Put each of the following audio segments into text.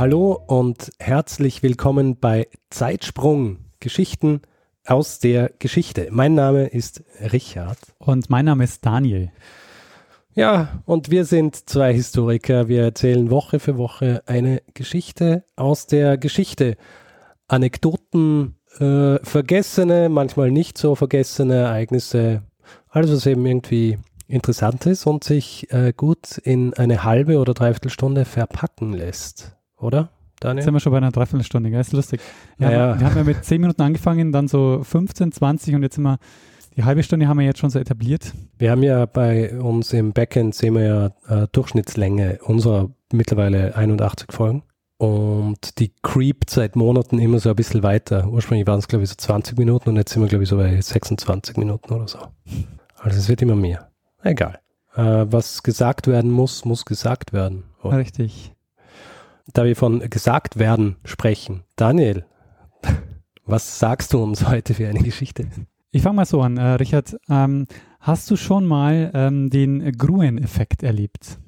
Hallo und herzlich willkommen bei Zeitsprung Geschichten aus der Geschichte. Mein Name ist Richard. Und mein Name ist Daniel. Ja, und wir sind zwei Historiker. Wir erzählen Woche für Woche eine Geschichte aus der Geschichte. Anekdoten, äh, vergessene, manchmal nicht so vergessene Ereignisse, alles was eben irgendwie interessant ist und sich äh, gut in eine halbe oder dreiviertel Stunde verpacken lässt oder? Daniel? Jetzt sind wir schon bei einer Dreiviertelstunde, gell? Ist lustig. Ja, ja. Wir haben ja mit 10 Minuten angefangen, dann so 15, 20 und jetzt sind wir, die halbe Stunde haben wir jetzt schon so etabliert. Wir haben ja bei uns im Backend, sehen wir ja äh, Durchschnittslänge unserer mittlerweile 81 Folgen. Und die creept seit Monaten immer so ein bisschen weiter. Ursprünglich waren es, glaube ich, so 20 Minuten und jetzt sind wir, glaube ich, so bei 26 Minuten oder so. Also es wird immer mehr. Egal. Äh, was gesagt werden muss, muss gesagt werden. Oder? Richtig da wir von gesagt werden sprechen. Daniel, was sagst du uns heute für eine Geschichte? Ich fange mal so an, äh, Richard. Ähm, hast du schon mal ähm, den Gruen-Effekt erlebt?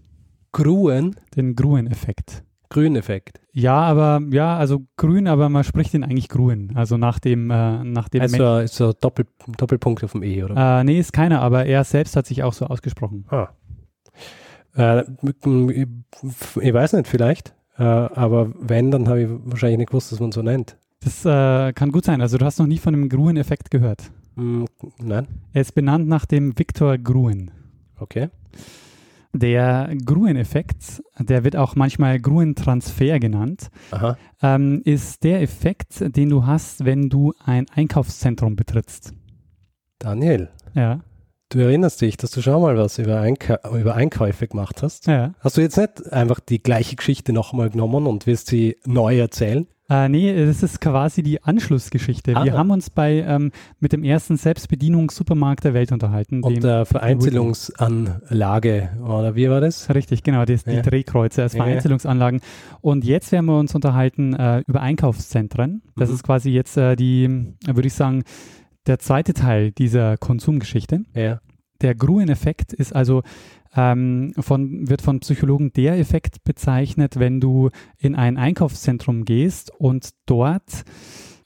Gruen? Den Gruen-Effekt. Grün-Effekt. Ja, aber ja, also grün, aber man spricht den eigentlich grün. Also nach dem, äh, nach dem. Also ist so Doppel, Doppelpunkt auf dem E, oder? Äh, nee, ist keiner, aber er selbst hat sich auch so ausgesprochen. Ah. Äh, ich weiß nicht, vielleicht. Äh, aber wenn, dann habe ich wahrscheinlich nicht gewusst, dass man so nennt. Das äh, kann gut sein. Also du hast noch nie von dem Gruen-Effekt gehört. Mm, nein. Er ist benannt nach dem Viktor Gruen. Okay. Der Gruen-Effekt, der wird auch manchmal Gruen-Transfer genannt, ähm, ist der Effekt, den du hast, wenn du ein Einkaufszentrum betrittst. Daniel. Ja. Du erinnerst dich, dass du schon mal was über, Einka über Einkäufe gemacht hast. Ja. Hast du jetzt nicht einfach die gleiche Geschichte nochmal genommen und wirst sie neu erzählen? Äh, nee, das ist quasi die Anschlussgeschichte. Ah. Wir haben uns bei ähm, mit dem ersten Selbstbedienungssupermarkt der Welt unterhalten. Und der Vereinzelungsanlage, oder wie war das? Richtig, genau, die, die Drehkreuze als Vereinzelungsanlagen. Und jetzt werden wir uns unterhalten äh, über Einkaufszentren. Das mhm. ist quasi jetzt äh, die, würde ich sagen, der zweite Teil dieser Konsumgeschichte. Ja. Der Gruen-Effekt ist also ähm, von, wird von Psychologen der Effekt bezeichnet, wenn du in ein Einkaufszentrum gehst und dort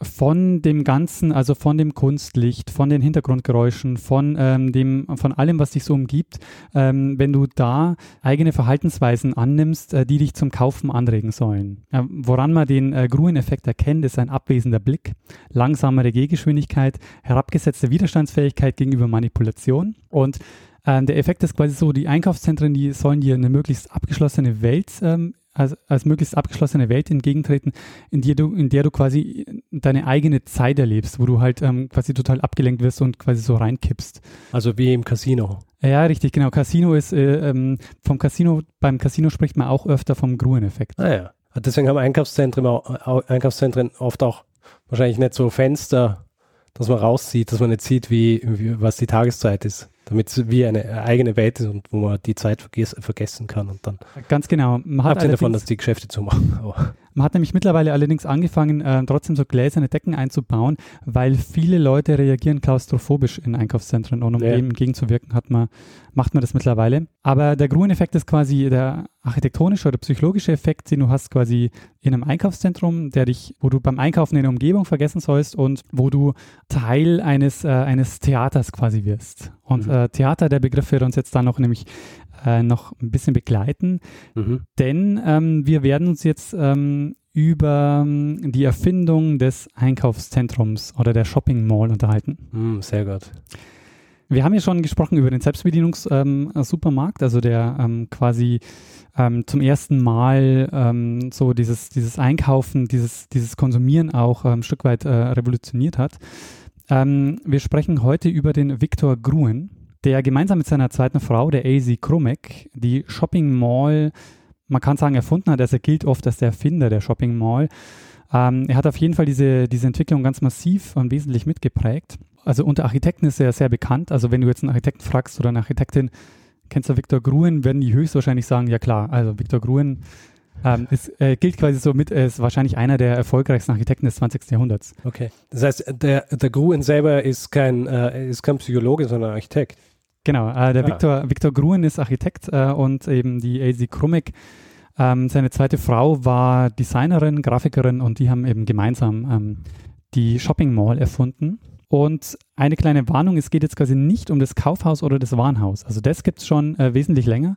von dem Ganzen, also von dem Kunstlicht, von den Hintergrundgeräuschen, von ähm, dem, von allem, was dich so umgibt, ähm, wenn du da eigene Verhaltensweisen annimmst, äh, die dich zum Kaufen anregen sollen. Äh, woran man den äh, Gruen-Effekt erkennt, ist ein abwesender Blick, langsamere Gehgeschwindigkeit, herabgesetzte Widerstandsfähigkeit gegenüber Manipulation und ähm, der Effekt ist quasi so, die Einkaufszentren, die sollen dir eine möglichst abgeschlossene Welt ähm, als, als möglichst abgeschlossene Welt entgegentreten, in der du, in der du quasi deine eigene Zeit erlebst, wo du halt ähm, quasi total abgelenkt wirst und quasi so reinkippst. Also wie im Casino. Ja, richtig, genau. Casino ist äh, ähm, vom Casino, beim Casino spricht man auch öfter vom Gruen-Effekt. Ah ja. Deswegen haben Einkaufszentren, Einkaufszentren oft auch wahrscheinlich nicht so Fenster, dass man raussieht, dass man nicht sieht, wie, wie was die Tageszeit ist damit es wie eine eigene Welt ist und wo man die Zeit vergessen kann und dann. Ganz genau. Man hat Abgesehen davon, dass die Geschäfte zumachen. Man hat nämlich mittlerweile allerdings angefangen, äh, trotzdem so gläserne Decken einzubauen, weil viele Leute reagieren klaustrophobisch in Einkaufszentren und um ja. dem entgegenzuwirken, hat man, macht man das mittlerweile. Aber der Gruen-Effekt ist quasi der architektonische oder psychologische Effekt, den du hast quasi in einem Einkaufszentrum, der dich, wo du beim Einkaufen in der Umgebung vergessen sollst und wo du Teil eines, äh, eines Theaters quasi wirst. Und mhm. äh, Theater, der Begriff wird uns jetzt da noch nämlich äh, noch ein bisschen begleiten, mhm. denn ähm, wir werden uns jetzt ähm, über ähm, die Erfindung des Einkaufszentrums oder der Shopping Mall unterhalten. Mhm, sehr gut. Wir haben ja schon gesprochen über den Selbstbedienungssupermarkt, ähm, also der ähm, quasi ähm, zum ersten Mal ähm, so dieses, dieses Einkaufen, dieses, dieses Konsumieren auch ähm, ein Stück weit äh, revolutioniert hat. Ähm, wir sprechen heute über den Viktor Gruen, der gemeinsam mit seiner zweiten Frau, der AZ Krumek, die Shopping Mall man kann sagen, erfunden hat. Also er gilt oft als der Erfinder der Shopping Mall. Ähm, er hat auf jeden Fall diese, diese Entwicklung ganz massiv und wesentlich mitgeprägt. Also unter Architekten ist er sehr bekannt. Also wenn du jetzt einen Architekten fragst oder eine Architektin, kennst du Viktor Gruen, werden die höchstwahrscheinlich sagen, ja klar, also Viktor Gruen ähm, ist, äh, gilt quasi so mit, ist wahrscheinlich einer der erfolgreichsten Architekten des 20. Jahrhunderts. Okay. Das heißt, der, der Gruen selber ist kein, äh, ist kein Psychologe, sondern Architekt. Genau, äh, der ah. Viktor, Viktor Gruen ist Architekt äh, und eben die Elsie Krummeck, ähm, seine zweite Frau war Designerin, Grafikerin und die haben eben gemeinsam ähm, die Shopping Mall erfunden. Und eine kleine Warnung, es geht jetzt quasi nicht um das Kaufhaus oder das Warenhaus. Also das gibt es schon äh, wesentlich länger.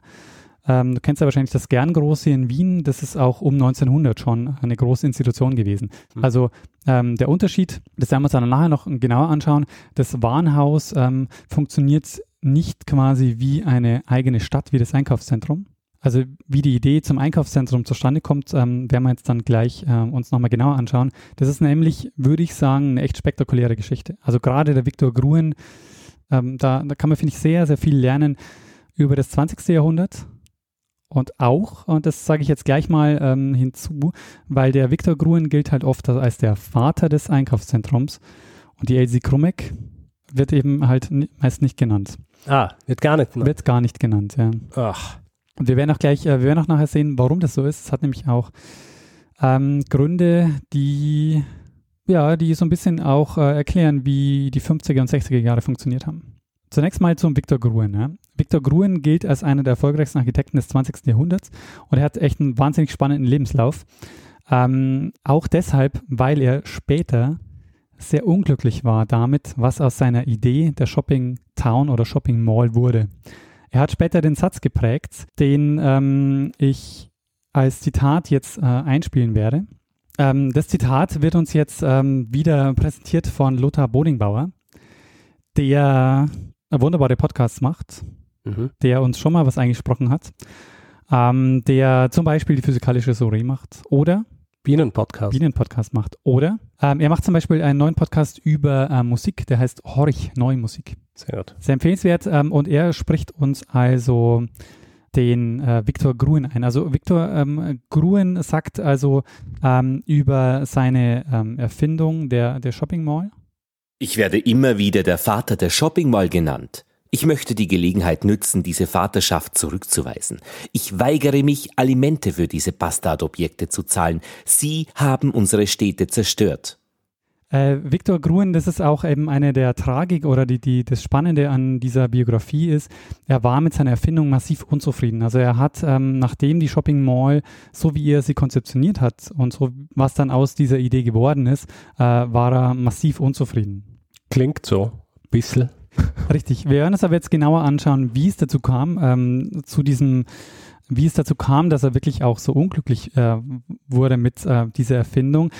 Ähm, du kennst ja wahrscheinlich das Gerngroß hier in Wien. Das ist auch um 1900 schon eine große Institution gewesen. Mhm. Also ähm, der Unterschied, das werden wir uns dann nachher noch genauer anschauen. Das Warenhaus ähm, funktioniert nicht quasi wie eine eigene Stadt, wie das Einkaufszentrum. Also wie die Idee zum Einkaufszentrum zustande kommt, ähm, werden wir jetzt dann gleich äh, uns nochmal genauer anschauen. Das ist nämlich, würde ich sagen, eine echt spektakuläre Geschichte. Also gerade der Viktor Gruen, ähm, da, da kann man, finde ich, sehr, sehr viel lernen über das 20. Jahrhundert, und auch, und das sage ich jetzt gleich mal ähm, hinzu, weil der Viktor Gruen gilt halt oft als der Vater des Einkaufszentrums und die Elsie Krummeck wird eben halt meist nicht genannt. Ah, wird gar nicht genannt. Wird gar nicht genannt, ja. Ach. Und wir werden auch gleich, äh, wir werden auch nachher sehen, warum das so ist. Es hat nämlich auch ähm, Gründe, die ja, die so ein bisschen auch äh, erklären, wie die 50er und 60er Jahre funktioniert haben. Zunächst mal zum Viktor Gruen. Ja. Viktor Gruen gilt als einer der erfolgreichsten Architekten des 20. Jahrhunderts und er hat echt einen wahnsinnig spannenden Lebenslauf. Ähm, auch deshalb, weil er später sehr unglücklich war damit, was aus seiner Idee der Shopping Town oder Shopping Mall wurde. Er hat später den Satz geprägt, den ähm, ich als Zitat jetzt äh, einspielen werde. Ähm, das Zitat wird uns jetzt ähm, wieder präsentiert von Lothar Bodingbauer, der wunderbare Podcasts macht, mhm. der uns schon mal was eingesprochen hat, ähm, der zum Beispiel die physikalische Theorie macht oder Bienenpodcast. Bienenpodcast macht. Oder ähm, er macht zum Beispiel einen neuen Podcast über äh, Musik, der heißt Horch Neue Musik. Sehr gut. Sehr empfehlenswert ähm, und er spricht uns also den äh, Viktor Gruen ein. Also Viktor ähm, Gruen sagt also ähm, über seine ähm, Erfindung der, der Shopping Mall ich werde immer wieder der Vater der Shopping Mall genannt. Ich möchte die Gelegenheit nützen, diese Vaterschaft zurückzuweisen. Ich weigere mich, Alimente für diese Bastardobjekte zu zahlen. Sie haben unsere Städte zerstört. Äh, Viktor Gruen, das ist auch eben eine der Tragik oder die, die, das Spannende an dieser Biografie ist, er war mit seiner Erfindung massiv unzufrieden. Also er hat, ähm, nachdem die Shopping Mall, so wie er sie konzeptioniert hat und so was dann aus dieser Idee geworden ist, äh, war er massiv unzufrieden. Klingt so, ein bisschen. Richtig. Wir werden uns aber jetzt genauer anschauen, wie es dazu kam, ähm, zu diesem, wie es dazu kam, dass er wirklich auch so unglücklich äh, wurde mit äh, dieser Erfindung.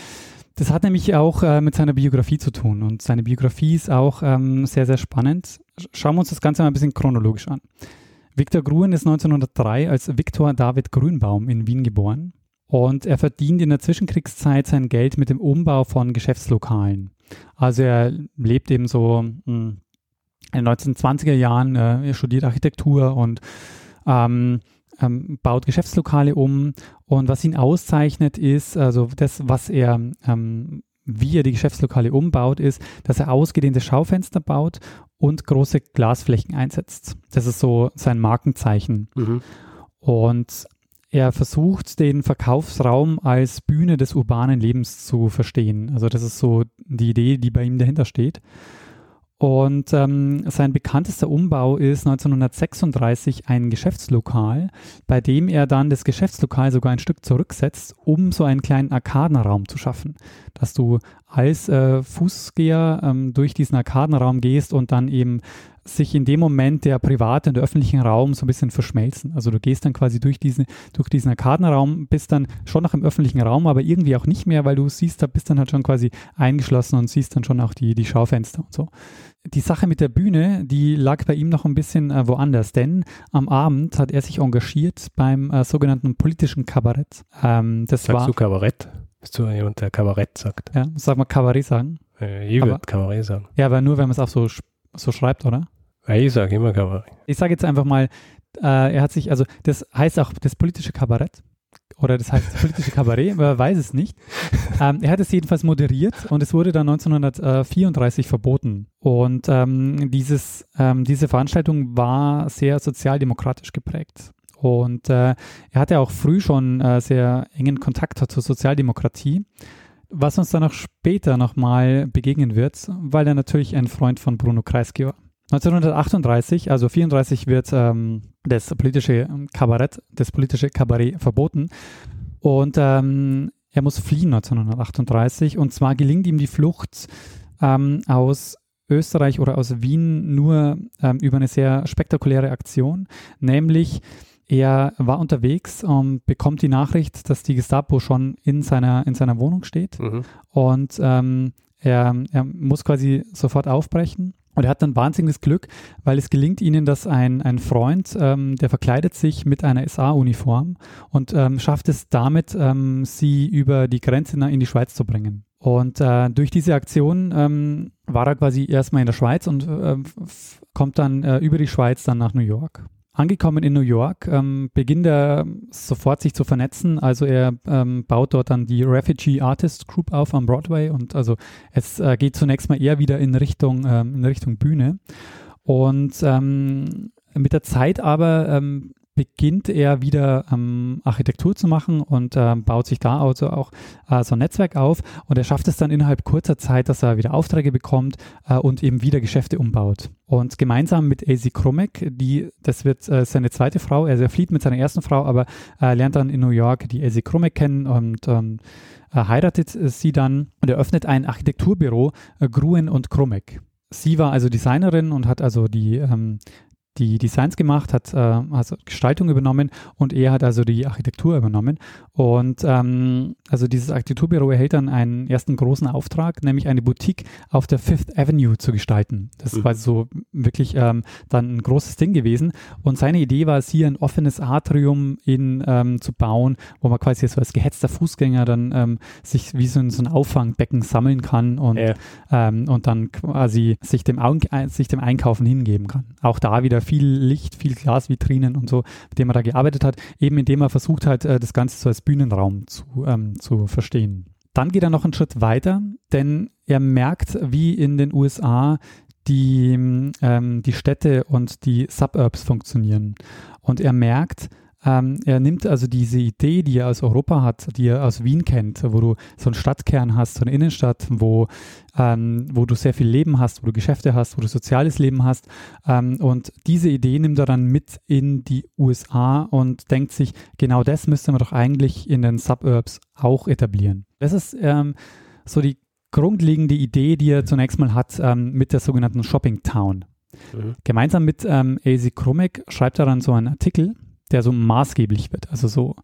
Das hat nämlich auch äh, mit seiner Biografie zu tun und seine Biografie ist auch ähm, sehr, sehr spannend. Schauen wir uns das Ganze mal ein bisschen chronologisch an. Viktor Gruen ist 1903 als Viktor David Grünbaum in Wien geboren und er verdient in der Zwischenkriegszeit sein Geld mit dem Umbau von Geschäftslokalen. Also er lebt eben so mh, hm, in den 1920er Jahren, äh, er studiert Architektur und ähm, ähm, baut Geschäftslokale um. Und was ihn auszeichnet, ist, also das, was er, ähm, wie er die Geschäftslokale umbaut, ist, dass er ausgedehnte Schaufenster baut und große Glasflächen einsetzt. Das ist so sein Markenzeichen. Mhm. Und er versucht, den Verkaufsraum als Bühne des urbanen Lebens zu verstehen. Also das ist so die Idee, die bei ihm dahinter steht. Und ähm, sein bekanntester Umbau ist 1936 ein Geschäftslokal, bei dem er dann das Geschäftslokal sogar ein Stück zurücksetzt, um so einen kleinen Arkadenraum zu schaffen. Dass du als äh, Fußgeher ähm, durch diesen Arkadenraum gehst und dann eben sich in dem Moment der private und der öffentliche Raum so ein bisschen verschmelzen. Also du gehst dann quasi durch diesen, durch diesen Arkadenraum, bist dann schon noch im öffentlichen Raum, aber irgendwie auch nicht mehr, weil du siehst, da bist dann halt schon quasi eingeschlossen und siehst dann schon auch die, die Schaufenster und so. Die Sache mit der Bühne, die lag bei ihm noch ein bisschen äh, woanders, denn am Abend hat er sich engagiert beim äh, sogenannten politischen Kabarett. Ähm, das Sagst war, du Kabarett? Bist du jemand, der Kabarett sagt? Ja, sag mal Kabarett sagen. Äh, ich würde Kabarett sagen. Ja, aber nur, wenn man es auch so, so schreibt, oder? Ich sage immer Kabarett. Ich sage jetzt einfach mal äh, er hat sich, also das heißt auch das politische Kabarett oder das heißt das politische Kabarett, aber er weiß es nicht. Ähm, er hat es jedenfalls moderiert und es wurde dann 1934 verboten. Und ähm, dieses, ähm, diese Veranstaltung war sehr sozialdemokratisch geprägt. Und äh, er hatte auch früh schon äh, sehr engen Kontakt zur Sozialdemokratie, was uns dann auch später nochmal begegnen wird, weil er natürlich ein Freund von Bruno Kreisky war. 1938, also 34 wird ähm, das politische Kabarett, das politische Kabarett verboten. Und ähm, er muss fliehen 1938 und zwar gelingt ihm die Flucht ähm, aus Österreich oder aus Wien nur ähm, über eine sehr spektakuläre Aktion, nämlich er war unterwegs und bekommt die Nachricht, dass die Gestapo schon in seiner, in seiner Wohnung steht. Mhm. und ähm, er, er muss quasi sofort aufbrechen und er hat dann wahnsinniges Glück, weil es gelingt ihnen, dass ein, ein Freund, ähm, der verkleidet sich mit einer SA-Uniform und ähm, schafft es damit, ähm, sie über die Grenze in die Schweiz zu bringen. Und äh, durch diese Aktion ähm, war er quasi erstmal in der Schweiz und äh, kommt dann äh, über die Schweiz dann nach New York. Angekommen in New York ähm, beginnt er sofort sich zu vernetzen. Also er ähm, baut dort dann die Refugee Artist Group auf am Broadway und also es äh, geht zunächst mal eher wieder in Richtung, ähm, in Richtung Bühne. Und ähm, mit der Zeit aber ähm, beginnt er wieder ähm, Architektur zu machen und ähm, baut sich da also auch äh, so ein Netzwerk auf und er schafft es dann innerhalb kurzer Zeit, dass er wieder Aufträge bekommt äh, und eben wieder Geschäfte umbaut. Und gemeinsam mit Azy Krumek, die, das wird äh, seine zweite Frau, also er flieht mit seiner ersten Frau, aber äh, lernt dann in New York die Azy Krumek kennen und ähm, heiratet sie dann und eröffnet ein Architekturbüro, äh, Gruen und Krumek. Sie war also Designerin und hat also die ähm, die Designs gemacht, hat äh, also Gestaltung übernommen und er hat also die Architektur übernommen. Und ähm, also dieses Architekturbüro erhält dann einen ersten großen Auftrag, nämlich eine Boutique auf der Fifth Avenue zu gestalten. Das mhm. war so wirklich ähm, dann ein großes Ding gewesen. Und seine Idee war es hier ein offenes Atrium in, ähm, zu bauen, wo man quasi so als gehetzter Fußgänger dann ähm, sich wie so ein, so ein Auffangbecken sammeln kann und, ähm, und dann quasi sich dem, sich dem Einkaufen hingeben kann. Auch da wieder viel Licht, viel Glasvitrinen und so, mit dem er da gearbeitet hat, eben indem er versucht hat, äh, das Ganze so als Bühnenraum zu, ähm, zu verstehen. Dann geht er noch einen Schritt weiter, denn er merkt, wie in den USA die, ähm, die Städte und die Suburbs funktionieren. Und er merkt, ähm, er nimmt also diese Idee, die er aus Europa hat, die er aus Wien kennt, wo du so einen Stadtkern hast, so eine Innenstadt, wo, ähm, wo du sehr viel Leben hast, wo du Geschäfte hast, wo du soziales Leben hast. Ähm, und diese Idee nimmt er dann mit in die USA und denkt sich, genau das müsste man doch eigentlich in den Suburbs auch etablieren. Das ist ähm, so die grundlegende Idee, die er zunächst mal hat ähm, mit der sogenannten Shopping Town. Mhm. Gemeinsam mit ähm, AC Krumek schreibt er dann so einen Artikel, der so maßgeblich wird. Also so,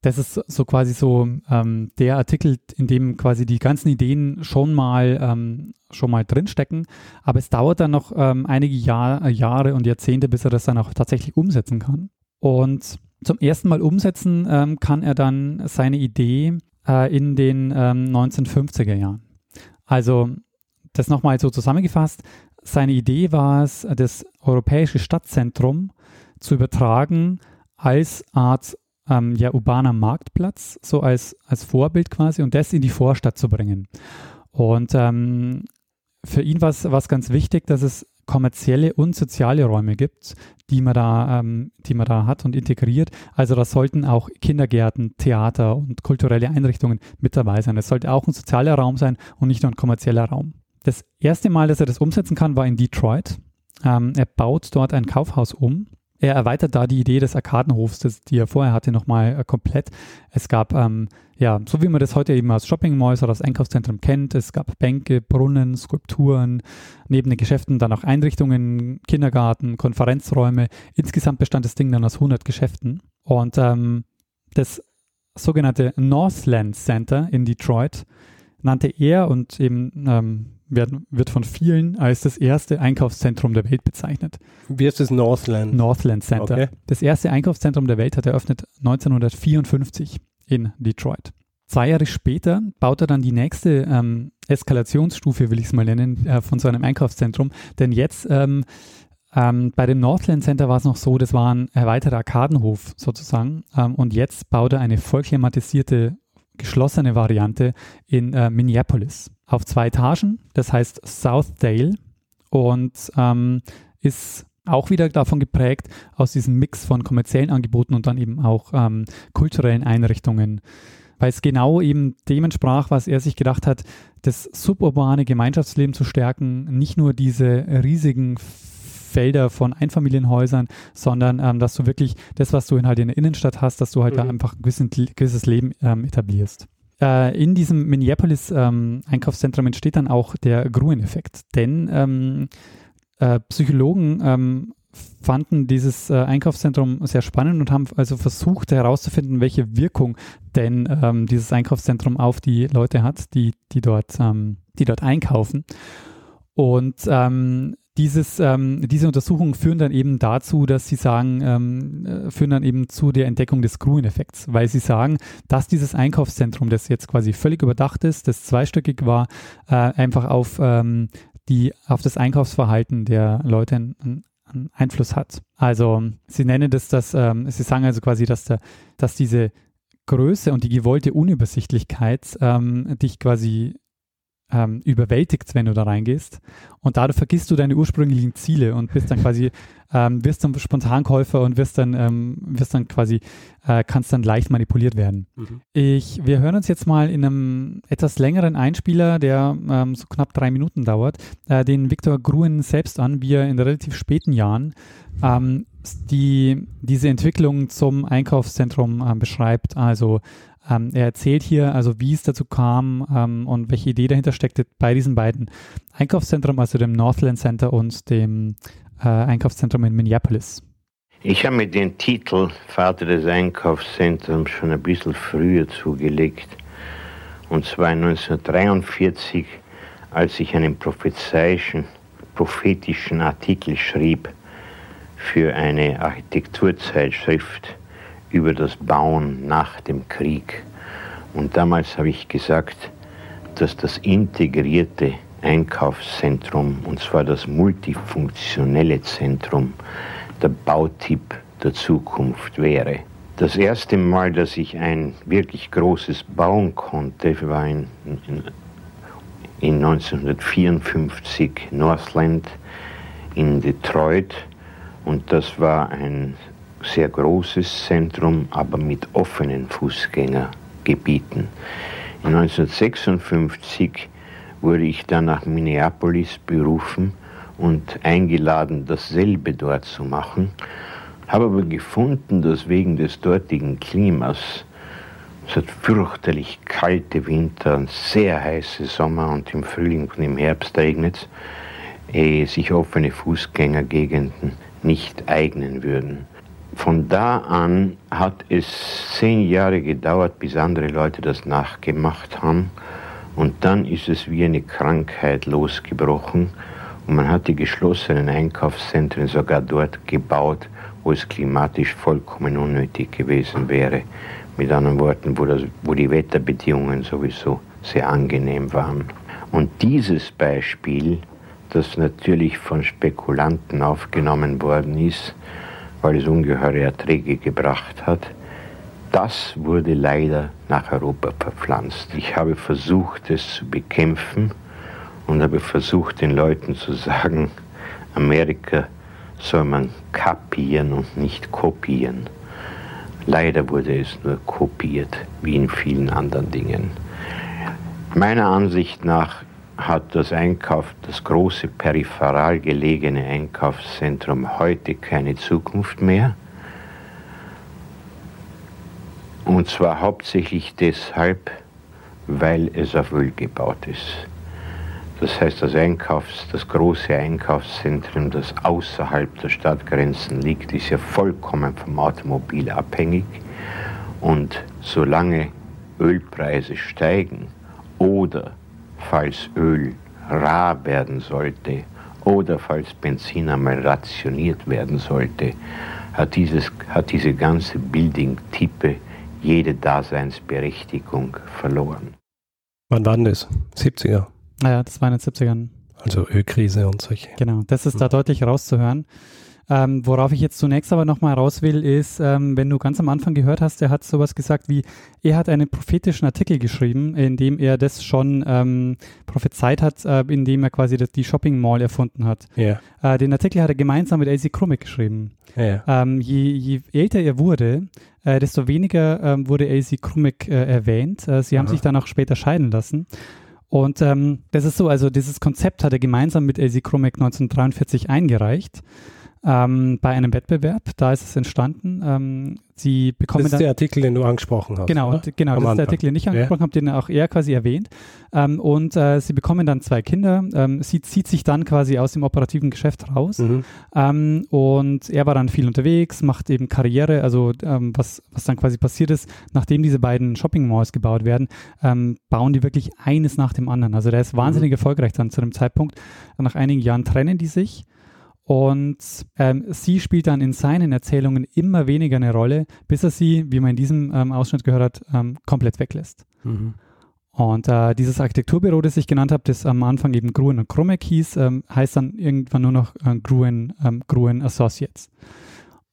das ist so quasi so ähm, der Artikel, in dem quasi die ganzen Ideen schon mal ähm, schon mal drinstecken, aber es dauert dann noch ähm, einige Jahr, Jahre und Jahrzehnte, bis er das dann auch tatsächlich umsetzen kann. Und zum ersten Mal umsetzen ähm, kann er dann seine Idee äh, in den 1950er ähm, Jahren. Also das nochmal so zusammengefasst. Seine Idee war es, das europäische Stadtzentrum zu übertragen als Art ähm, ja, urbaner Marktplatz, so als, als Vorbild quasi und das in die Vorstadt zu bringen. Und ähm, für ihn war es ganz wichtig, dass es kommerzielle und soziale Räume gibt, die man da, ähm, die man da hat und integriert. Also da sollten auch Kindergärten, Theater und kulturelle Einrichtungen mit dabei sein. Es sollte auch ein sozialer Raum sein und nicht nur ein kommerzieller Raum. Das erste Mal, dass er das umsetzen kann, war in Detroit. Ähm, er baut dort ein Kaufhaus um er erweitert da die Idee des Arkadenhofs, die er vorher hatte, nochmal äh, komplett. Es gab, ähm, ja, so wie man das heute eben aus Shopping Malls oder aus Einkaufszentren kennt, es gab Bänke, Brunnen, Skulpturen, neben den Geschäften dann auch Einrichtungen, Kindergarten, Konferenzräume. Insgesamt bestand das Ding dann aus 100 Geschäften. Und ähm, das sogenannte Northland Center in Detroit nannte er und eben ähm, wird von vielen als das erste Einkaufszentrum der Welt bezeichnet. Wie ist das Northland? Northland Center. Okay. Das erste Einkaufszentrum der Welt hat er eröffnet 1954 in Detroit. Zwei Jahre später baut er dann die nächste ähm, Eskalationsstufe, will ich es mal nennen, äh, von so einem Einkaufszentrum. Denn jetzt ähm, Ähm, bei dem Northland Center war es noch so, das war ein erweiterter Arkadenhof sozusagen. Ähm, und jetzt baut er eine voll klimatisierte, geschlossene Variante in äh, Minneapolis auf zwei Etagen. Das heißt Southdale und ähm, ist auch wieder davon geprägt, aus diesem Mix von kommerziellen Angeboten und dann eben auch ähm, kulturellen Einrichtungen weil es genau eben dem entsprach, was er sich gedacht hat, das suburbane Gemeinschaftsleben zu stärken, nicht nur diese riesigen Felder von Einfamilienhäusern, sondern ähm, dass du wirklich das, was du in halt in der Innenstadt hast, dass du halt mhm. da einfach ein gewissen, gewisses Leben ähm, etablierst. Äh, in diesem Minneapolis ähm, Einkaufszentrum entsteht dann auch der Gruen-Effekt, denn ähm, äh, Psychologen ähm, fanden dieses äh, Einkaufszentrum sehr spannend und haben also versucht herauszufinden, welche Wirkung denn ähm, dieses Einkaufszentrum auf die Leute hat, die, die, dort, ähm, die dort einkaufen. Und ähm, dieses, ähm, diese Untersuchungen führen dann eben dazu, dass sie sagen, ähm, äh, führen dann eben zu der Entdeckung des Gruen-Effekts, weil sie sagen, dass dieses Einkaufszentrum, das jetzt quasi völlig überdacht ist, das zweistöckig war, äh, einfach auf ähm, die auf das Einkaufsverhalten der Leute einen Einfluss hat. Also sie nennen das, dass ähm, sie sagen also quasi, dass, der, dass diese Größe und die gewollte Unübersichtlichkeit ähm, dich quasi ähm, überwältigt, wenn du da reingehst. Und dadurch vergisst du deine ursprünglichen Ziele und bist dann quasi, ähm, wirst zum Spontankäufer und wirst dann, ähm, wirst dann quasi, äh, kannst dann leicht manipuliert werden. Mhm. Ich, wir hören uns jetzt mal in einem etwas längeren Einspieler, der ähm, so knapp drei Minuten dauert, äh, den Viktor Gruen selbst an, wie er in relativ späten Jahren ähm, die, diese Entwicklung zum Einkaufszentrum äh, beschreibt. Also ähm, er erzählt hier also, wie es dazu kam ähm, und welche Idee dahinter steckte bei diesen beiden Einkaufszentren, also dem Northland Center und dem äh, Einkaufszentrum in Minneapolis. Ich habe mir den Titel Vater des Einkaufszentrums schon ein bisschen früher zugelegt. Und zwar 1943, als ich einen prophezeischen, prophetischen Artikel schrieb für eine Architekturzeitschrift über das Bauen nach dem Krieg. Und damals habe ich gesagt, dass das integrierte Einkaufszentrum, und zwar das multifunktionelle Zentrum, der Bautyp der Zukunft wäre. Das erste Mal, dass ich ein wirklich großes bauen konnte, war in, in, in 1954 Northland in Detroit. Und das war ein sehr großes Zentrum, aber mit offenen Fußgängergebieten. In 1956 wurde ich dann nach Minneapolis berufen und eingeladen, dasselbe dort zu machen, habe aber gefunden, dass wegen des dortigen Klimas, es hat fürchterlich kalte Winter und sehr heiße Sommer und im Frühling und im Herbst regnet es, sich offene Fußgängergegenden nicht eignen würden. Von da an hat es zehn Jahre gedauert, bis andere Leute das nachgemacht haben. Und dann ist es wie eine Krankheit losgebrochen. Und man hat die geschlossenen Einkaufszentren sogar dort gebaut, wo es klimatisch vollkommen unnötig gewesen wäre. Mit anderen Worten, wo, das, wo die Wetterbedingungen sowieso sehr angenehm waren. Und dieses Beispiel, das natürlich von Spekulanten aufgenommen worden ist, weil es ungeheure Erträge gebracht hat. Das wurde leider nach Europa verpflanzt. Ich habe versucht, es zu bekämpfen und habe versucht, den Leuten zu sagen, Amerika soll man kapieren und nicht kopieren. Leider wurde es nur kopiert, wie in vielen anderen Dingen. Meiner Ansicht nach hat das Einkauf, das große peripheral gelegene Einkaufszentrum heute keine Zukunft mehr. Und zwar hauptsächlich deshalb, weil es auf Öl gebaut ist. Das heißt, das, Einkaufs-, das große Einkaufszentrum, das außerhalb der Stadtgrenzen liegt, ist ja vollkommen vom Automobil abhängig. Und solange Ölpreise steigen oder falls Öl rar werden sollte oder falls Benzin einmal rationiert werden sollte, hat, dieses, hat diese ganze Building-Tippe jede Daseinsberechtigung verloren. Wann war denn das? 70er? Naja, das war in den 70ern. Also Ölkrise und solche. Genau, das ist da deutlich rauszuhören. Ähm, worauf ich jetzt zunächst aber nochmal raus will, ist, ähm, wenn du ganz am Anfang gehört hast, er hat sowas gesagt wie, er hat einen prophetischen Artikel geschrieben, in dem er das schon ähm, prophezeit hat, äh, in dem er quasi das, die Shopping Mall erfunden hat. Ja. Äh, den Artikel hat er gemeinsam mit AC Krummick geschrieben. Ja. Ähm, je, je älter er wurde, äh, desto weniger ähm, wurde AC Krummick äh, erwähnt. Äh, sie haben Aha. sich dann auch später scheiden lassen. Und ähm, das ist so, also dieses Konzept hat er gemeinsam mit AC Krummick 1943 eingereicht. Ähm, bei einem Wettbewerb, da ist es entstanden. Ähm, sie bekommen Das ist dann der Artikel, den du angesprochen hast. Genau, oder? genau, Am das ist der Anfang. Artikel, den ich Ja. angesprochen habe, den auch er quasi erwähnt. Ähm, und äh, sie bekommen dann zwei Kinder. Ähm, sie zieht sich dann quasi aus dem operativen Geschäft raus. Mhm. Ähm, und er war dann viel unterwegs, macht eben Karriere. Also ähm, was, was dann quasi passiert ist, nachdem diese beiden Shopping Malls gebaut werden, bauen die wirklich eines nach dem anderen. Also der ist wahnsinnig erfolgreich dann zu dem Zeitpunkt. Nach einigen Jahren trennen die sich. Und ähm, sie spielt dann in seinen Erzählungen immer weniger eine Rolle, bis er sie, wie man in diesem ähm, Ausschnitt gehört hat, ähm, komplett weglässt. Mhm. Und äh, dieses Architekturbüro, das ich genannt habe, das am Anfang eben Gruen und Krummeck hieß, ähm, heißt dann irgendwann nur noch äh, Gruen, ähm, Gruen Associates.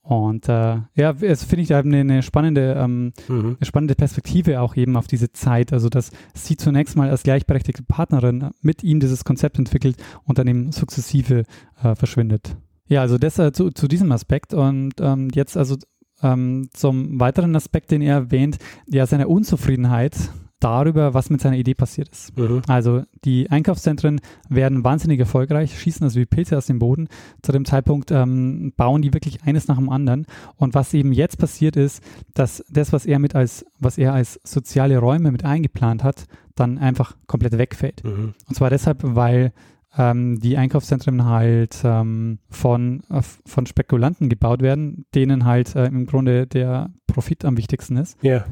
Und äh, ja, es finde ich eine, eine spannende, ähm, Mhm. eine spannende Perspektive auch eben auf diese Zeit. Also, dass sie zunächst mal als gleichberechtigte Partnerin mit ihm dieses Konzept entwickelt und dann eben sukzessive äh, verschwindet. Ja, also das äh, zu, zu diesem Aspekt. Und ähm, jetzt also ähm, zum weiteren Aspekt, den er erwähnt, ja, seine Unzufriedenheit darüber, was mit seiner Idee passiert ist. Mhm. Also die Einkaufszentren werden wahnsinnig erfolgreich, schießen also wie Pilze aus dem Boden. Zu dem Zeitpunkt ähm, bauen die wirklich eines nach dem anderen. Und was eben jetzt passiert ist, dass das, was er mit als, was er als soziale Räume mit eingeplant hat, dann einfach komplett wegfällt. Mhm. Und zwar deshalb, weil ähm, die Einkaufszentren halt ähm, von, äh, von Spekulanten gebaut werden, denen halt äh, im Grunde der Profit am wichtigsten ist Ja.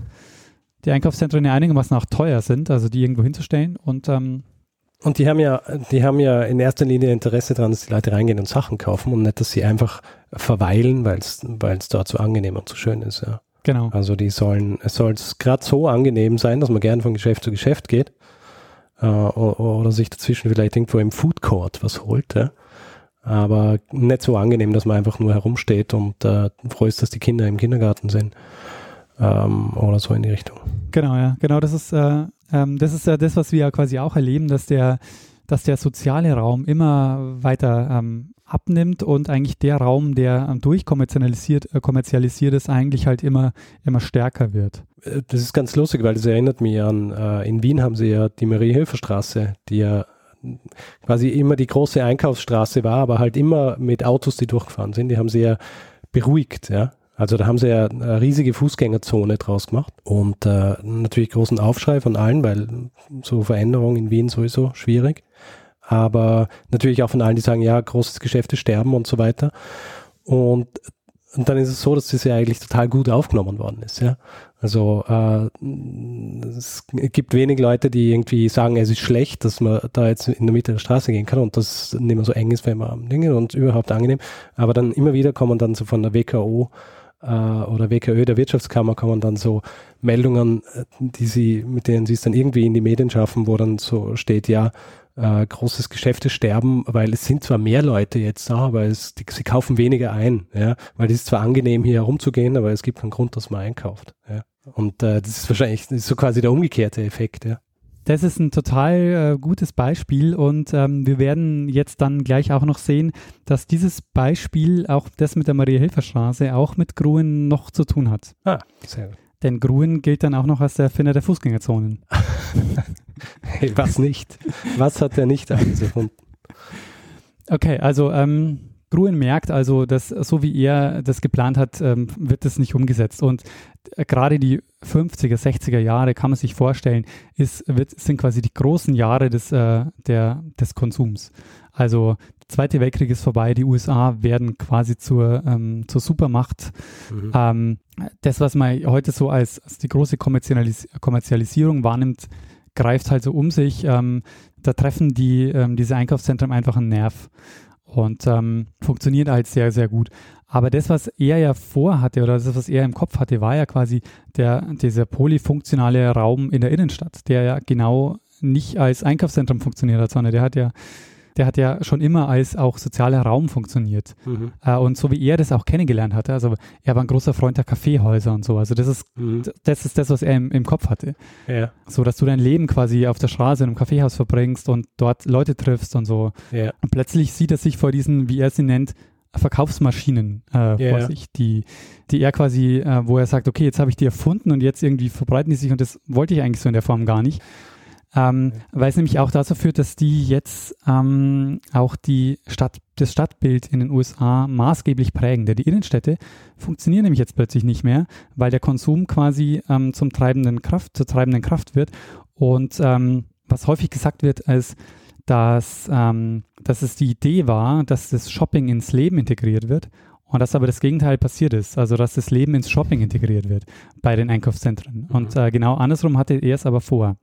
Die Einkaufszentren ja einigermaßen auch teuer sind, also die irgendwo hinzustellen. Und ähm, Und die haben ja, die haben ja in erster Linie Interesse daran, dass die Leute reingehen und Sachen kaufen und nicht, dass sie einfach verweilen, weil es dort so angenehm und so schön ist. Ja. genau. Also die sollen, es soll gerade so angenehm sein, dass man gern von Geschäft zu Geschäft geht äh, o- oder sich dazwischen vielleicht irgendwo im Food Court was holt. Ja. Aber nicht so angenehm, dass man einfach nur herumsteht und äh, froh ist, dass die Kinder im Kindergarten sind ähm, oder so in die Richtung. Genau, ja. Genau, das ist, äh, ähm, das ist ja das, was wir ja quasi auch erleben, dass der, dass der soziale Raum immer weiter ähm, abnimmt und eigentlich der Raum, der ähm, durchkommerzialisiert äh, kommerzialisiert ist, eigentlich halt immer, immer stärker wird. Äh, Das ist ganz lustig, weil das erinnert mich an, äh, in Wien haben sie ja die Marie-Hilfer-Straße, die ja quasi immer die große Einkaufsstraße war, aber halt immer mit Autos, die durchgefahren sind, die haben sie ja beruhigt, ja. Also da haben sie ja eine riesige Fußgängerzone draus gemacht und äh, natürlich großen Aufschrei von allen, weil so Veränderungen in Wien sowieso schwierig. Aber natürlich auch von allen, die sagen, ja, großes Geschäfte sterben und so weiter. Und, und dann ist es so, dass das ja eigentlich total gut aufgenommen worden ist, ja. Also äh, es gibt wenig Leute, die irgendwie sagen, es ist schlecht, dass man da jetzt in der Mitte der Straße gehen kann und das nicht mehr so eng ist, wenn man am Dinge und überhaupt angenehm. Aber dann immer wieder kommen dann so von der WKO äh, oder WKÖ der Wirtschaftskammer kommen dann so Meldungen, äh, die sie, mit denen sie es dann irgendwie in die Medien schaffen, wo dann so steht, ja, äh, großes Geschäfte sterben, weil es sind zwar mehr Leute jetzt da, aber es, die, sie kaufen weniger ein, ja, weil es ist zwar angenehm hier herumzugehen, aber es gibt keinen Grund, dass man einkauft, ja. Und äh, das ist wahrscheinlich das ist so quasi der umgekehrte Effekt, ja. Das ist ein total äh, gutes Beispiel und ähm, wir werden jetzt dann gleich auch noch sehen, dass dieses Beispiel, auch das mit der Maria-Hilfer-Straße, auch mit Gruen noch zu tun hat. Ah, sehr gut. Denn Gruen gilt dann auch noch als der Erfinder der Fußgängerzonen. Hey, was nicht? Was hat er nicht alles erfunden? Okay, also ähm, Gruen merkt also, dass so wie er das geplant hat, ähm, wird das nicht umgesetzt. Und äh, gerade die 50er, 60er Jahre, kann man sich vorstellen, ist, wird, sind quasi die großen Jahre des, äh, der, des Konsums. Also der Zweite Weltkrieg ist vorbei, die USA werden quasi zur, ähm, zur Supermacht. Mhm. Ähm, das, was man heute so als, als die große Kommerzialis Kommerzialisierung wahrnimmt, greift halt so um sich. Ähm, da treffen die, ähm, diese Einkaufszentren einfach einen Nerv und ähm, funktioniert halt sehr, sehr gut. Aber das, was er ja vorhatte oder das, was er im Kopf hatte, war ja quasi der, dieser polyfunktionale Raum in der Innenstadt, der ja genau nicht als Einkaufszentrum funktioniert hat, sondern der hat ja der hat ja schon immer als auch sozialer Raum funktioniert. Mhm. Äh, und so wie er das auch kennengelernt hatte, also er war ein großer Freund der Kaffeehäuser und so. Also das ist, Mhm. das ist das, was er im, im Kopf hatte. Ja, So, dass du dein Leben quasi auf der Straße in einem Kaffeehaus verbringst und dort Leute triffst und so. ja. Und plötzlich sieht er sich vor diesen, wie er sie nennt, Verkaufsmaschinen äh, Ja, vor sich, die, die er quasi, äh, wo er sagt, okay, jetzt habe ich die erfunden und jetzt irgendwie verbreiten die sich und das wollte ich eigentlich so in der Form gar nicht. Ähm, Weil es nämlich auch dazu führt, dass die jetzt ähm, auch die Stadt, das Stadtbild in den USA maßgeblich prägen. Denn die Innenstädte funktionieren nämlich jetzt plötzlich nicht mehr, weil der Konsum quasi ähm, zum treibenden Kraft, zur treibenden Kraft wird. Und ähm, was häufig gesagt wird, ist, dass, ähm, dass es die Idee war, dass das Shopping ins Leben integriert wird und dass aber das Gegenteil passiert ist, also dass das Leben ins Shopping integriert wird bei den Einkaufszentren. Und äh, genau andersrum hatte er es aber vor.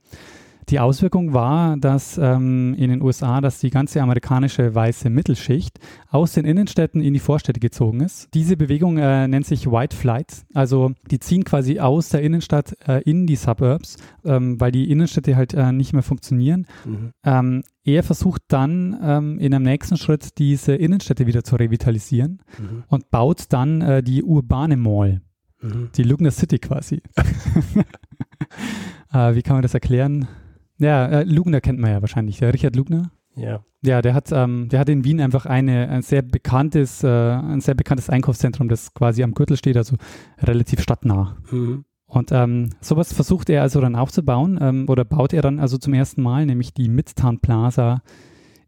Die Auswirkung war, dass ähm, in den USA, dass die ganze amerikanische weiße Mittelschicht aus den Innenstädten in die Vorstädte gezogen ist. Diese Bewegung äh, nennt sich White Flight. Also die ziehen quasi aus der Innenstadt äh, in die Suburbs, ähm, weil die Innenstädte halt äh, nicht mehr funktionieren. Mhm. Ähm, er versucht dann ähm, in einem nächsten Schritt diese Innenstädte wieder zu revitalisieren Mhm. und baut dann äh, die urbane Mall, Mhm. die Lugner City quasi. äh, wie kann man das erklären? Ja, äh, Lugner kennt man ja wahrscheinlich, der Richard Lugner. Ja. Ja, der hat, ähm, der hat in Wien einfach eine, ein sehr bekanntes, äh, ein sehr bekanntes Einkaufszentrum, das quasi am Gürtel steht, also relativ stadtnah. Mhm. Und ähm, sowas versucht er also dann aufzubauen ähm, oder baut er dann also zum ersten Mal, nämlich die Midtown Plaza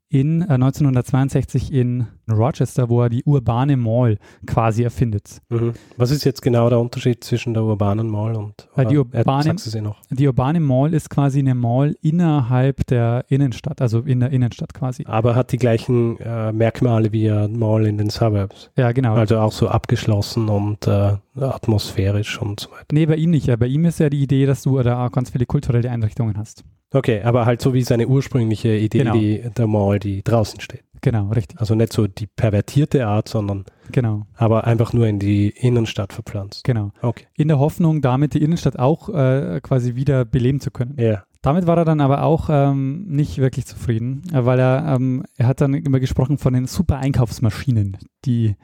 in äh, 1962 in Rochester, wo er die urbane Mall quasi erfindet. Mhm. Was ist jetzt genau der Unterschied zwischen der urbanen Mall und Weil die äh, urbane- sie noch? Die urbane Mall ist quasi eine Mall innerhalb der Innenstadt, also in der Innenstadt quasi. Aber hat die gleichen äh, Merkmale wie ein Mall in den Suburbs. Ja, genau. Also auch so abgeschlossen und äh, atmosphärisch und so weiter. nee, bei ihm nicht. Ja, bei ihm ist ja die Idee, dass du da auch ganz viele kulturelle Einrichtungen hast. Okay, aber halt so wie seine ursprüngliche Idee Genau. die, der Mall, die draußen steht. Genau, richtig. Also nicht so die pervertierte Art, sondern Genau, aber einfach nur in die Innenstadt verpflanzt. genau. Okay. In der Hoffnung, damit die Innenstadt auch äh, quasi wieder beleben zu können. Ja. Damit war er dann aber auch ähm, nicht wirklich zufrieden, äh, weil er, ähm, er hat dann immer gesprochen von den super Einkaufsmaschinen, die,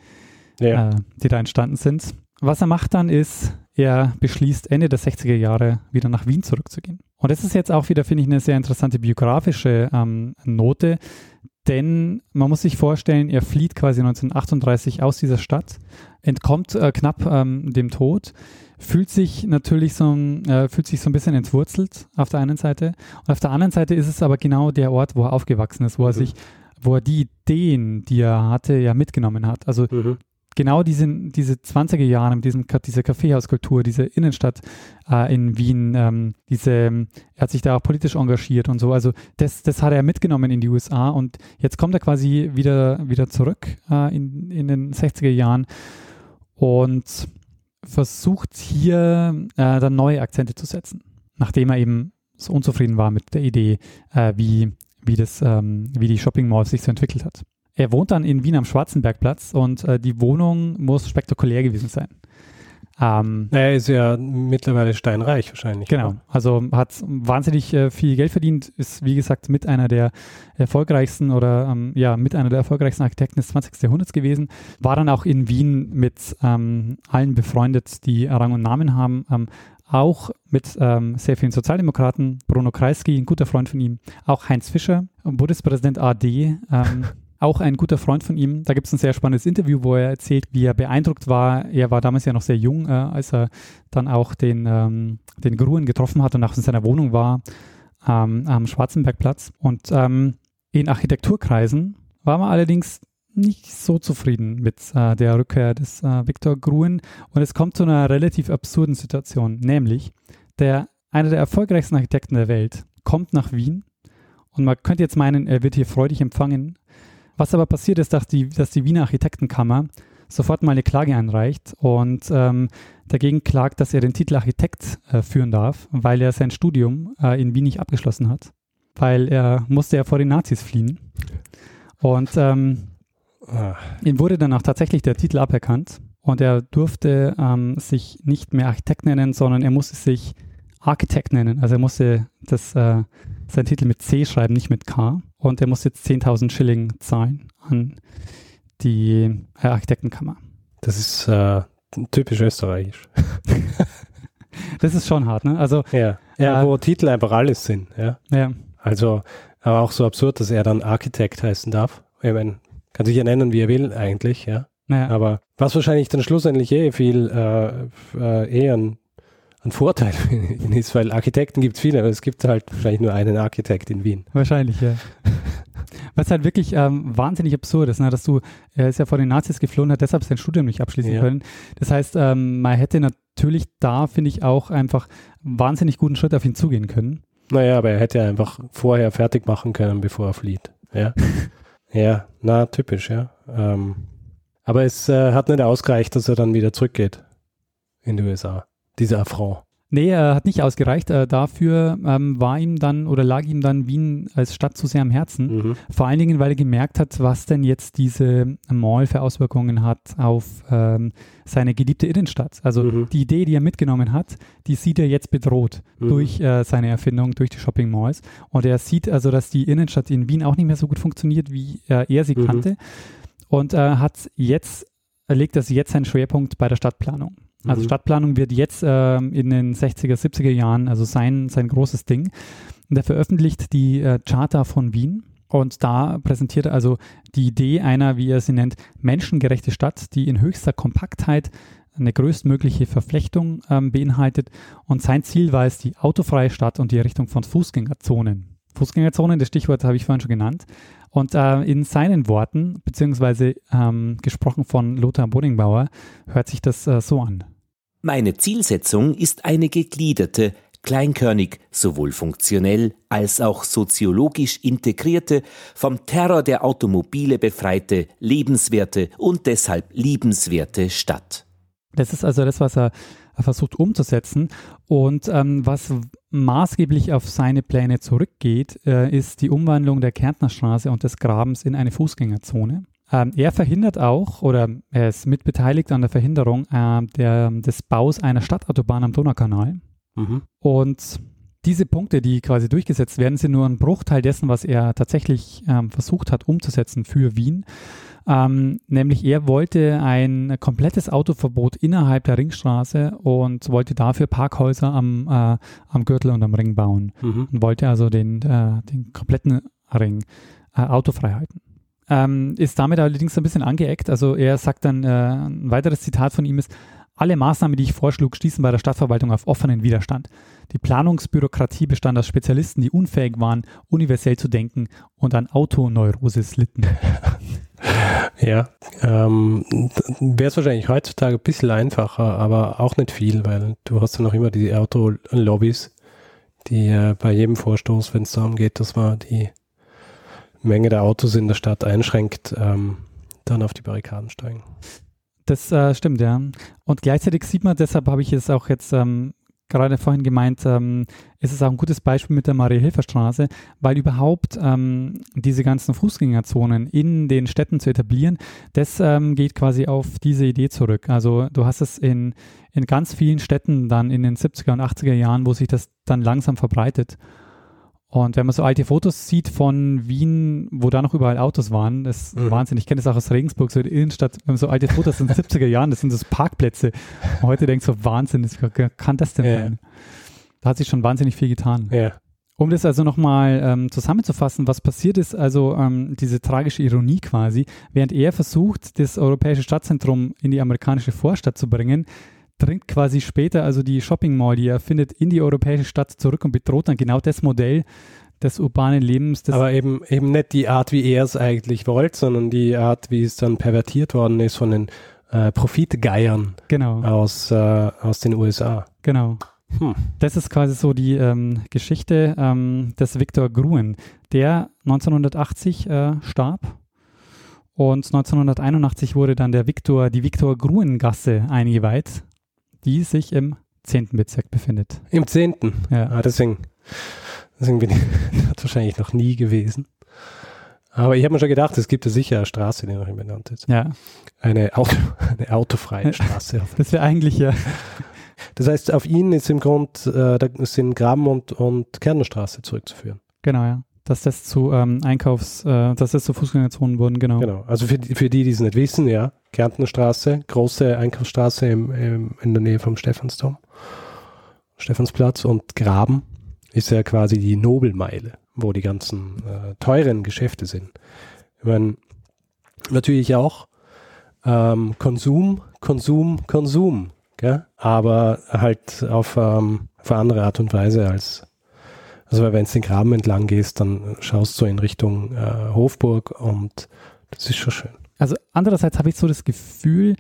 Ja. äh, die da entstanden sind. Was er macht dann ist, er beschließt Ende der 60er Jahre wieder nach Wien zurückzugehen. Und das ist jetzt auch wieder, finde ich, eine sehr interessante biografische ähm, Note, denn man muss sich vorstellen, er flieht quasi 1938 aus dieser Stadt, entkommt äh, knapp ähm, dem Tod, fühlt sich natürlich so, ein- äh, fühlt sich so ein bisschen entwurzelt auf der einen Seite und auf der anderen Seite ist es aber genau der Ort, wo er aufgewachsen ist, wo er Mhm. sich, wo er die Ideen, die er hatte, ja mitgenommen hat. Also Mhm. Genau diese, diese 20er Jahre mit diesem, Ka- diese Kaffeehauskultur, diese Innenstadt äh, in Wien, ähm, diese, ähm, er hat sich da auch politisch engagiert und so. Also das, das hat er mitgenommen in die USA und jetzt kommt er quasi wieder, wieder zurück äh, in, in den 60er Jahren und versucht hier äh, dann neue Akzente zu setzen, nachdem er eben so unzufrieden war mit der Idee, äh, wie, wie, das, ähm, wie die Shopping Mall sich so entwickelt hat. Er wohnt dann in Wien am Schwarzenbergplatz und äh, die Wohnung muss spektakulär gewesen sein. Ähm, Er ist ja mittlerweile steinreich wahrscheinlich. Genau, also hat wahnsinnig äh, viel Geld verdient, ist wie gesagt mit einer der erfolgreichsten oder ähm, ja, mit einer der erfolgreichsten Architekten des 20. Jahrhunderts gewesen, war dann auch in Wien mit ähm, allen befreundet, die Rang und Namen haben, ähm, auch mit ähm, sehr vielen Sozialdemokraten, Bruno Kreisky, ein guter Freund von ihm, auch Heinz Fischer, Bundespräsident AD, ähm, auch ein guter Freund von ihm. Da gibt es ein sehr spannendes Interview, wo er erzählt, wie er beeindruckt war. Er war damals ja noch sehr jung, äh, als er dann auch den, ähm, den Gruen getroffen hat und auch in seiner Wohnung war ähm, am Schwarzenbergplatz. Und ähm, in Architekturkreisen war man allerdings nicht so zufrieden mit äh, der Rückkehr des äh, Viktor Gruen. Und es kommt zu einer relativ absurden Situation, nämlich der, einer der erfolgreichsten Architekten der Welt kommt nach Wien und man könnte jetzt meinen, er wird hier freudig empfangen. Was aber passiert ist, dass die, dass die Wiener Architektenkammer sofort mal eine Klage einreicht und ähm, dagegen klagt, dass er den Titel Architekt äh, führen darf, weil er sein Studium äh, in Wien nicht abgeschlossen hat. Weil er musste ja vor den Nazis fliehen. Und ähm, Ah, ihm wurde dann auch tatsächlich der Titel aberkannt und er durfte ähm, sich nicht mehr Architekt nennen, sondern er musste sich Architekt nennen. Also er musste das, äh, seinen Titel mit C schreiben, nicht mit K. und er muss jetzt 10.000 Schilling zahlen an die äh, Architektenkammer. Das ist äh, typisch österreichisch. das ist schon hart, ne? Also, ja, ja, wo Titel einfach alles sind, ja. Ja. Also, aber auch so absurd, dass er dann Architekt heißen darf. Ich meine, kann sich ja nennen, wie er will, eigentlich, ja. ja. Aber was wahrscheinlich dann schlussendlich eh viel äh, äh, eher ein, ein Vorteil ist, weil Architekten gibt es viele, aber es gibt halt wahrscheinlich nur einen Architekt in Wien. Wahrscheinlich, ja. Was halt wirklich ähm, wahnsinnig absurd ist, ne? dass du, er ist ja vor den Nazis geflohen, hat deshalb sein Studium nicht abschließen Ja. können. Das heißt, ähm, man hätte natürlich da, finde ich, auch einfach wahnsinnig guten Schritt auf ihn zugehen können. Naja, aber er hätte ja einfach vorher fertig machen können, bevor er flieht. Ja, ja na, typisch, ja. Ähm, aber es äh, hat nicht ausgereicht, dass er dann wieder zurückgeht in die USA. Dieser Affront. Nee, er hat nicht ausgereicht. Äh, dafür ähm, war ihm dann oder lag ihm dann Wien als Stadt zu sehr am Herzen. Mhm. Vor allen Dingen, weil er gemerkt hat, was denn jetzt diese Mall für Auswirkungen hat auf ähm, seine geliebte Innenstadt. Also Mhm. die Idee, die er mitgenommen hat, die sieht er jetzt bedroht Mhm. durch äh, seine Erfindung, durch die Shopping Malls. Und er sieht also, dass die Innenstadt in Wien auch nicht mehr so gut funktioniert, wie äh, er sie Mhm. kannte. Und äh, hat jetzt, er legt also jetzt seinen Schwerpunkt bei der Stadtplanung. Also Mhm. Stadtplanung wird jetzt ähm, in den 60er, 70er Jahren, also sein, sein großes Ding. Und er veröffentlicht die äh, Charta von Wien. Und da präsentiert er also die Idee einer, wie er sie nennt, menschengerechte Stadt, die in höchster Kompaktheit eine größtmögliche Verflechtung ähm, beinhaltet. Und sein Ziel war es die autofreie Stadt und die Errichtung von Fußgängerzonen. Fußgängerzonen, das Stichwort habe ich vorhin schon genannt. Und äh, in seinen Worten, beziehungsweise ähm, gesprochen von Lothar Bodingbauer, hört sich das äh, so an. Meine Zielsetzung ist eine gegliederte, kleinkörnig, sowohl funktionell als auch soziologisch integrierte, vom Terror der Automobile befreite, lebenswerte und deshalb liebenswerte Stadt. Das ist also das, was er versucht umzusetzen. Und ähm, was maßgeblich auf seine Pläne zurückgeht, äh, ist die Umwandlung der Kärntnerstraße und des Grabens in eine Fußgängerzone. Ähm, er verhindert auch, oder er ist mitbeteiligt an der Verhinderung äh, der, des Baus einer Stadtautobahn am Donaukanal. Mhm. Und diese Punkte, die quasi durchgesetzt werden, sind nur ein Bruchteil dessen, was er tatsächlich ähm, versucht hat umzusetzen für Wien. Ähm, nämlich er wollte ein komplettes Autoverbot innerhalb der Ringstraße und wollte dafür Parkhäuser am, äh, am Gürtel und am Ring bauen. Mhm. Und wollte also den, äh, den kompletten Ring äh, autofrei halten. Ähm, ist damit allerdings ein bisschen angeeckt. Also er sagt dann, äh, ein weiteres Zitat von ihm ist, alle Maßnahmen, die ich vorschlug, stießen bei der Stadtverwaltung auf offenen Widerstand. Die Planungsbürokratie bestand aus Spezialisten, die unfähig waren, universell zu denken und an Autoneurosis litten. Ja, ähm, wäre es wahrscheinlich heutzutage ein bisschen einfacher, aber auch nicht viel, weil du hast ja noch immer die Autolobbys, die äh, bei jedem Vorstoß, wenn es darum geht, dass man die Menge der Autos in der Stadt einschränkt, ähm, dann auf die Barrikaden steigen. Das äh, stimmt, ja. Und gleichzeitig sieht man, deshalb habe ich es auch jetzt ähm, gerade vorhin gemeint, ähm, ist es auch ein gutes Beispiel mit der Marie-Hilfer-Straße, weil überhaupt ähm, diese ganzen Fußgängerzonen in den Städten zu etablieren, das ähm, geht quasi auf diese Idee zurück. Also du hast es in, in ganz vielen Städten dann in den 70er und 80er Jahren, wo sich das dann langsam verbreitet. Und wenn man so alte Fotos sieht von Wien, wo da noch überall Autos waren, das ist Mhm. Wahnsinn. Ich kenne das auch aus Regensburg, so in der Innenstadt, wenn man so alte Fotos in den 70er Jahren, das sind so Parkplätze. Und heute denkst du, Wahnsinn, das, kann das denn Ja. sein? Da hat sich schon wahnsinnig viel getan. Ja. Um das also nochmal ähm, zusammenzufassen, was passiert ist, also ähm, diese tragische Ironie quasi, während er versucht, das europäische Stadtzentrum in die amerikanische Vorstadt zu bringen, dringt quasi später also die Shopping Mall, die er findet, in die europäische Stadt zurück und bedroht dann genau das Modell des urbanen Lebens. Das Aber eben, eben nicht die Art, wie er es eigentlich wollte, sondern die Art, wie es dann pervertiert worden ist von den äh, Profitgeiern genau, aus, äh, aus den USA. genau. Hm. Das ist quasi so die ähm, Geschichte ähm, des Viktor Gruen, der 1980 äh, starb und 1981 wurde dann der Viktor, die Viktor Gruen Gasse eingeweiht, die sich im 10. Bezirk befindet. Im 10. Ja. Ah, deswegen, deswegen bin ich wahrscheinlich noch nie gewesen. Aber ich habe mir schon gedacht, es gibt ja sicher eine Straße, die noch nicht benannt ist. Ja, Eine, Auto, eine autofreie Straße. das wäre eigentlich ja, Das heißt, auf ihn ist im Grund, äh, da sind Graben und, und Kärntnerstraße zurückzuführen. genau, ja. Dass das zu ähm, Einkaufs, äh, dass das zu Fußgängerzonen wurden, genau. Genau. Also für die, für die, die es nicht wissen, ja, Kärntnerstraße, große Einkaufsstraße im, im, in der Nähe vom Stephansdom, Stephansplatz und Graben ist ja quasi die Nobelmeile, wo die ganzen äh, teuren Geschäfte sind. Ich meine, natürlich auch ähm, Konsum, Konsum, Konsum, gell? aber halt auf, ähm, auf eine andere Art und Weise als also wenn du den Graben entlang gehst, dann schaust du in Richtung äh, Hofburg und das ist schon schön. Also andererseits habe ich so das Gefühl,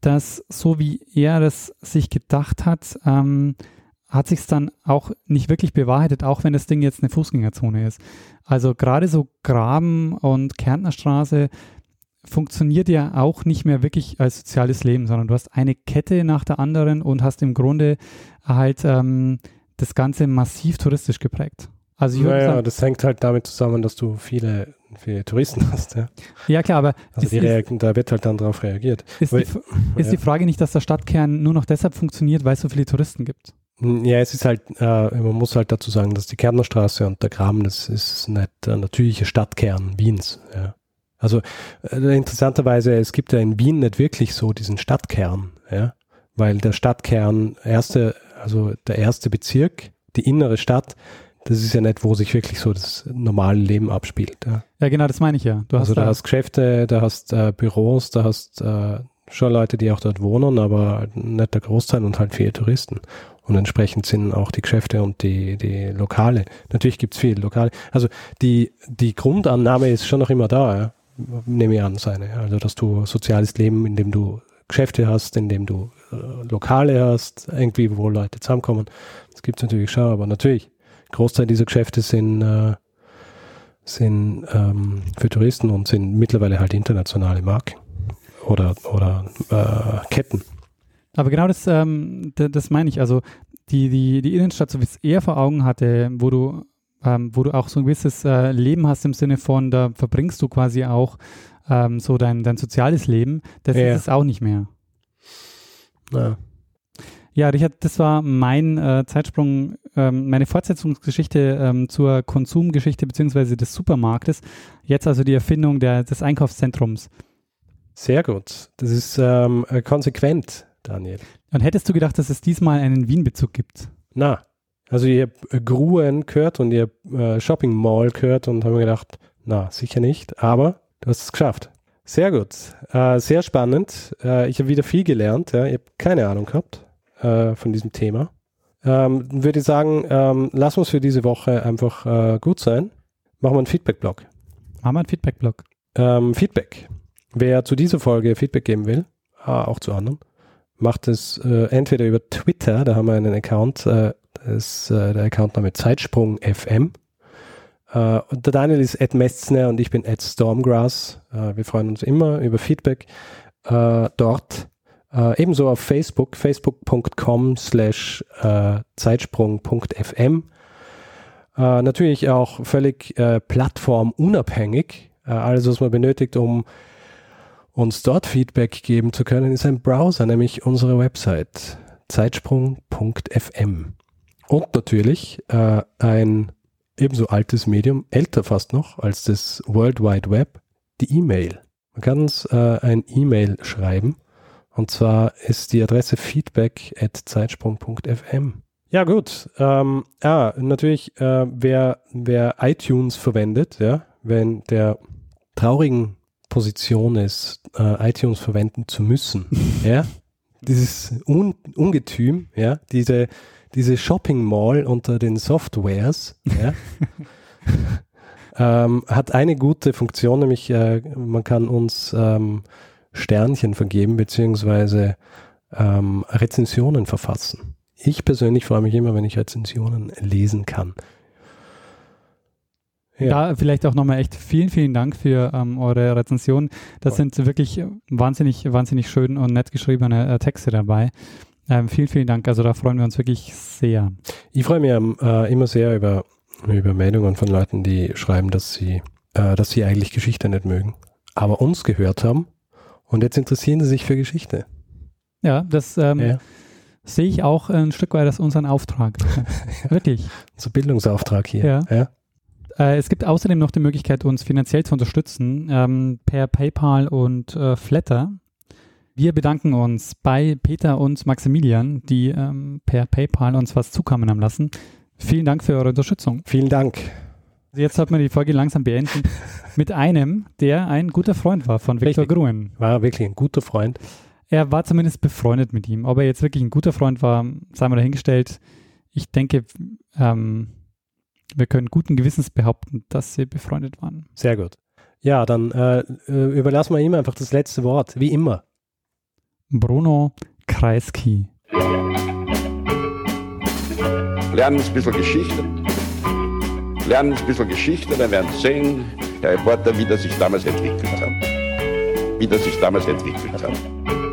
dass so wie er das sich gedacht hat, ähm, hat sich es dann auch nicht wirklich bewahrheitet, auch wenn das Ding jetzt eine Fußgängerzone ist. Also gerade so Graben und Kärntnerstraße funktioniert ja auch nicht mehr wirklich als soziales Leben, sondern du hast eine Kette nach der anderen und hast im Grunde halt ähm, das Ganze massiv touristisch geprägt. Also ich naja, sagen, das hängt halt damit zusammen, dass du viele, viele Touristen hast. Ja, ja klar, aber also die ist, da wird halt dann darauf reagiert. Ist, aber, die, ist ja. die Frage nicht, dass der Stadtkern nur noch deshalb funktioniert, weil es so viele Touristen gibt? Hm, ja, es ist halt, äh, man muss halt dazu sagen, dass die Kärntnerstraße und der Graben, das ist nicht der natürliche Stadtkern Wiens. Ja. Also äh, interessanterweise, es gibt ja in Wien nicht wirklich so diesen Stadtkern, ja, weil der Stadtkern erste also der erste Bezirk, die innere Stadt, das ist ja nicht, wo sich wirklich so das normale Leben abspielt. Ja, ja genau, das meine ich ja. Du also da, da hast Geschäfte, da hast äh, Büros, da hast äh, schon Leute, die auch dort wohnen, aber nicht der Großteil und halt viele Touristen. Und entsprechend sind auch die Geschäfte und die, die Lokale. Natürlich gibt es viele Lokale. Also die, die Grundannahme ist schon noch immer da, ja? nehme ich an, seine. Also dass du soziales Leben, in dem du Geschäfte hast, in dem du äh, Lokale hast, irgendwie, wo Leute zusammenkommen. Das gibt es natürlich schon, aber natürlich, Großteil dieser Geschäfte sind, äh, sind ähm, für Touristen und sind mittlerweile halt internationale Marken oder, oder äh, Ketten. Aber genau das, ähm, das meine ich. Also die, die, die Innenstadt, so wie es eher vor Augen hatte, wo du, ähm, wo du auch so ein gewisses äh, Leben hast im Sinne von, da verbringst du quasi auch ähm, so dein, dein soziales Leben, das ja. ist es auch nicht mehr. Ja. Ja, Richard, das war mein äh, Zeitsprung, ähm, meine Fortsetzungsgeschichte ähm, zur Konsumgeschichte beziehungsweise des Supermarktes. Jetzt also die Erfindung der, des Einkaufszentrums. Sehr gut. Das ist ähm, äh, konsequent, Daniel. Und hättest du gedacht, dass es diesmal einen Wien-Bezug gibt? Na, also ihr Gruen gehört und ihr äh, Shopping Mall gehört und haben mir gedacht, na, sicher nicht, aber du hast es geschafft. Sehr gut. Äh, sehr spannend. Äh, ich habe wieder viel gelernt. Ja. Ich habe keine Ahnung gehabt äh, von diesem Thema. Ähm, würde ich sagen, ähm, lass uns für diese Woche einfach äh, gut sein. Machen wir einen Feedback-Blog. Machen wir einen Feedback-Blog. Ähm, Feedback. Wer zu dieser Folge Feedback geben will, ah, auch zu anderen, macht es äh, entweder über Twitter, da haben wir einen Account, äh, das ist der Accountname Zeitsprung FM Uh, der Daniel ist Ed Metzner und ich bin Ed Stormgrass. Uh, wir freuen uns immer über Feedback uh, dort. ebenso auf Facebook, facebook.com slash zeitsprung.fm. natürlich auch völlig plattformunabhängig. alles, was man benötigt, um uns dort Feedback geben zu können, ist ein Browser, nämlich unsere Website zeitsprung.fm. Und natürlich ein ebenso altes Medium, älter fast noch als das World Wide Web, die E-Mail. Man kann uns äh, ein E-Mail schreiben und zwar ist die Adresse feedback at zeitsprung.fm. Ja gut, ähm, ja, natürlich, äh, wer, wer iTunes verwendet, ja, wenn der traurigen Position ist, äh, iTunes verwenden zu müssen, ja, dieses Un Ungetüm, ja, diese diese Shopping Mall unter den Softwares ja, ähm, hat eine gute Funktion, nämlich äh, man kann uns ähm, Sternchen vergeben beziehungsweise ähm, Rezensionen verfassen. Ich persönlich freue mich immer, wenn ich Rezensionen lesen kann. Ja. Da vielleicht auch nochmal echt vielen, vielen Dank für ähm, eure Rezensionen. Das sind wirklich wahnsinnig, wahnsinnig schön und nett geschriebene äh, Texte dabei. Ähm, vielen, vielen Dank. Also da freuen wir uns wirklich sehr. Ich freue mich äh, immer sehr über, über Meldungen von Leuten, die schreiben, dass sie, äh, dass sie eigentlich Geschichte nicht mögen, aber uns gehört haben und jetzt interessieren sie sich für Geschichte. Ja, das ähm, ja. sehe ich auch ein Stück weit als unseren Auftrag. wirklich. Unser Bildungsauftrag hier. Ja. ja. Äh, es gibt außerdem noch die Möglichkeit, uns finanziell zu unterstützen ähm, per PayPal und äh, Flatter. Wir bedanken uns bei Peter und Maximilian, die ähm, per PayPal uns was zukommen haben lassen. Vielen Dank für eure Unterstützung. Vielen Dank. Also jetzt sollten wir die Folge langsam beenden mit einem, der ein guter Freund war von Viktor. Gruen. War wirklich ein guter Freund. Er war zumindest befreundet mit ihm. Ob er jetzt wirklich ein guter Freund war, sei mal dahingestellt. Ich denke, ähm, wir können guten Gewissens behaupten, dass sie befreundet waren. Sehr gut. Ja, dann äh, äh, überlassen wir ihm einfach das letzte Wort, wie immer. Bruno Kreisky. Lernen ein bisschen Geschichte. Lernen ein bisschen Geschichte, dann werden Sie sehen, der Reporter, wie das sich damals entwickelt hat. Wie das sich damals entwickelt hat.